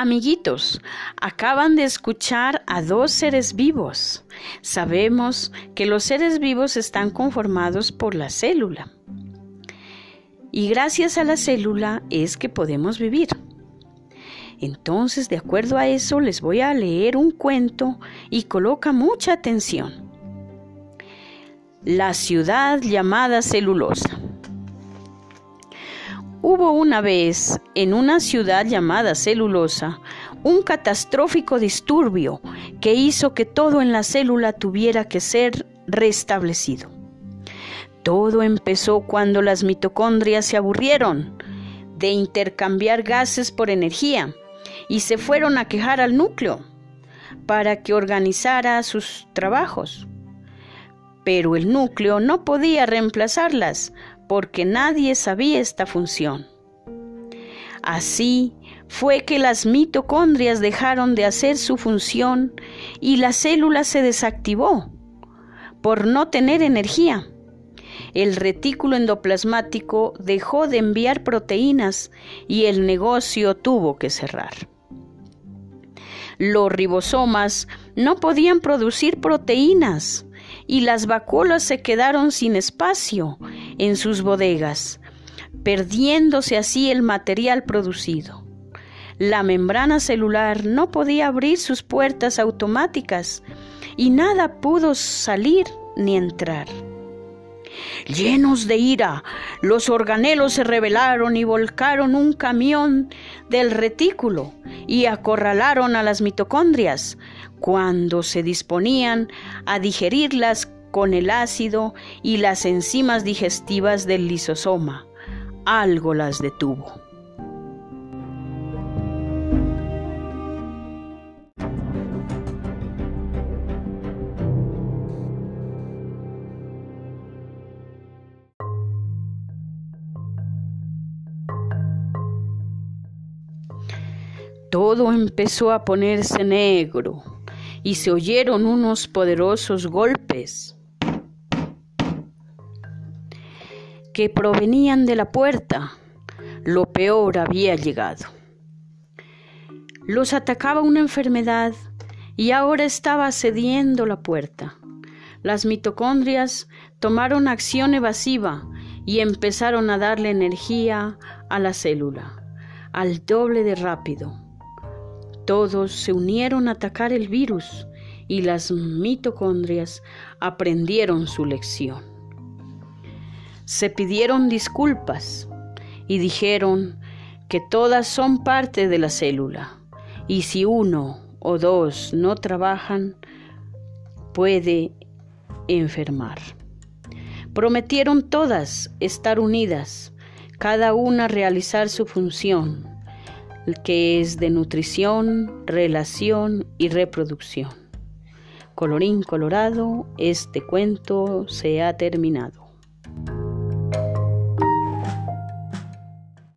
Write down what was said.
Amiguitos, acaban de escuchar a dos seres vivos. Sabemos que los seres vivos están conformados por la célula. Y gracias a la célula es que podemos vivir. Entonces, de acuerdo a eso, les voy a leer un cuento y coloca mucha atención. La ciudad llamada celulosa. Hubo una vez, en una ciudad llamada Celulosa, un catastrófico disturbio que hizo que todo en la célula tuviera que ser restablecido. Todo empezó cuando las mitocondrias se aburrieron de intercambiar gases por energía y se fueron a quejar al núcleo para que organizara sus trabajos. Pero el núcleo no podía reemplazarlas porque nadie sabía esta función. Así fue que las mitocondrias dejaron de hacer su función y la célula se desactivó por no tener energía. El retículo endoplasmático dejó de enviar proteínas y el negocio tuvo que cerrar. Los ribosomas no podían producir proteínas y las vacuolas se quedaron sin espacio en sus bodegas, perdiéndose así el material producido. La membrana celular no podía abrir sus puertas automáticas y nada pudo salir ni entrar. Llenos de ira, los organelos se rebelaron y volcaron un camión del retículo y acorralaron a las mitocondrias cuando se disponían a digerirlas con el ácido y las enzimas digestivas del lisosoma. Algo las detuvo. Todo empezó a ponerse negro y se oyeron unos poderosos golpes que provenían de la puerta. Lo peor había llegado. Los atacaba una enfermedad y ahora estaba cediendo la puerta. Las mitocondrias tomaron acción evasiva y empezaron a darle energía a la célula, al doble de rápido. Todos se unieron a atacar el virus y las mitocondrias aprendieron su lección. Se pidieron disculpas y dijeron que todas son parte de la célula y si uno o dos no trabajan, puede enfermar. Prometieron todas estar unidas, cada una realizar su función que es de nutrición, relación y reproducción. Colorín colorado, este cuento se ha terminado.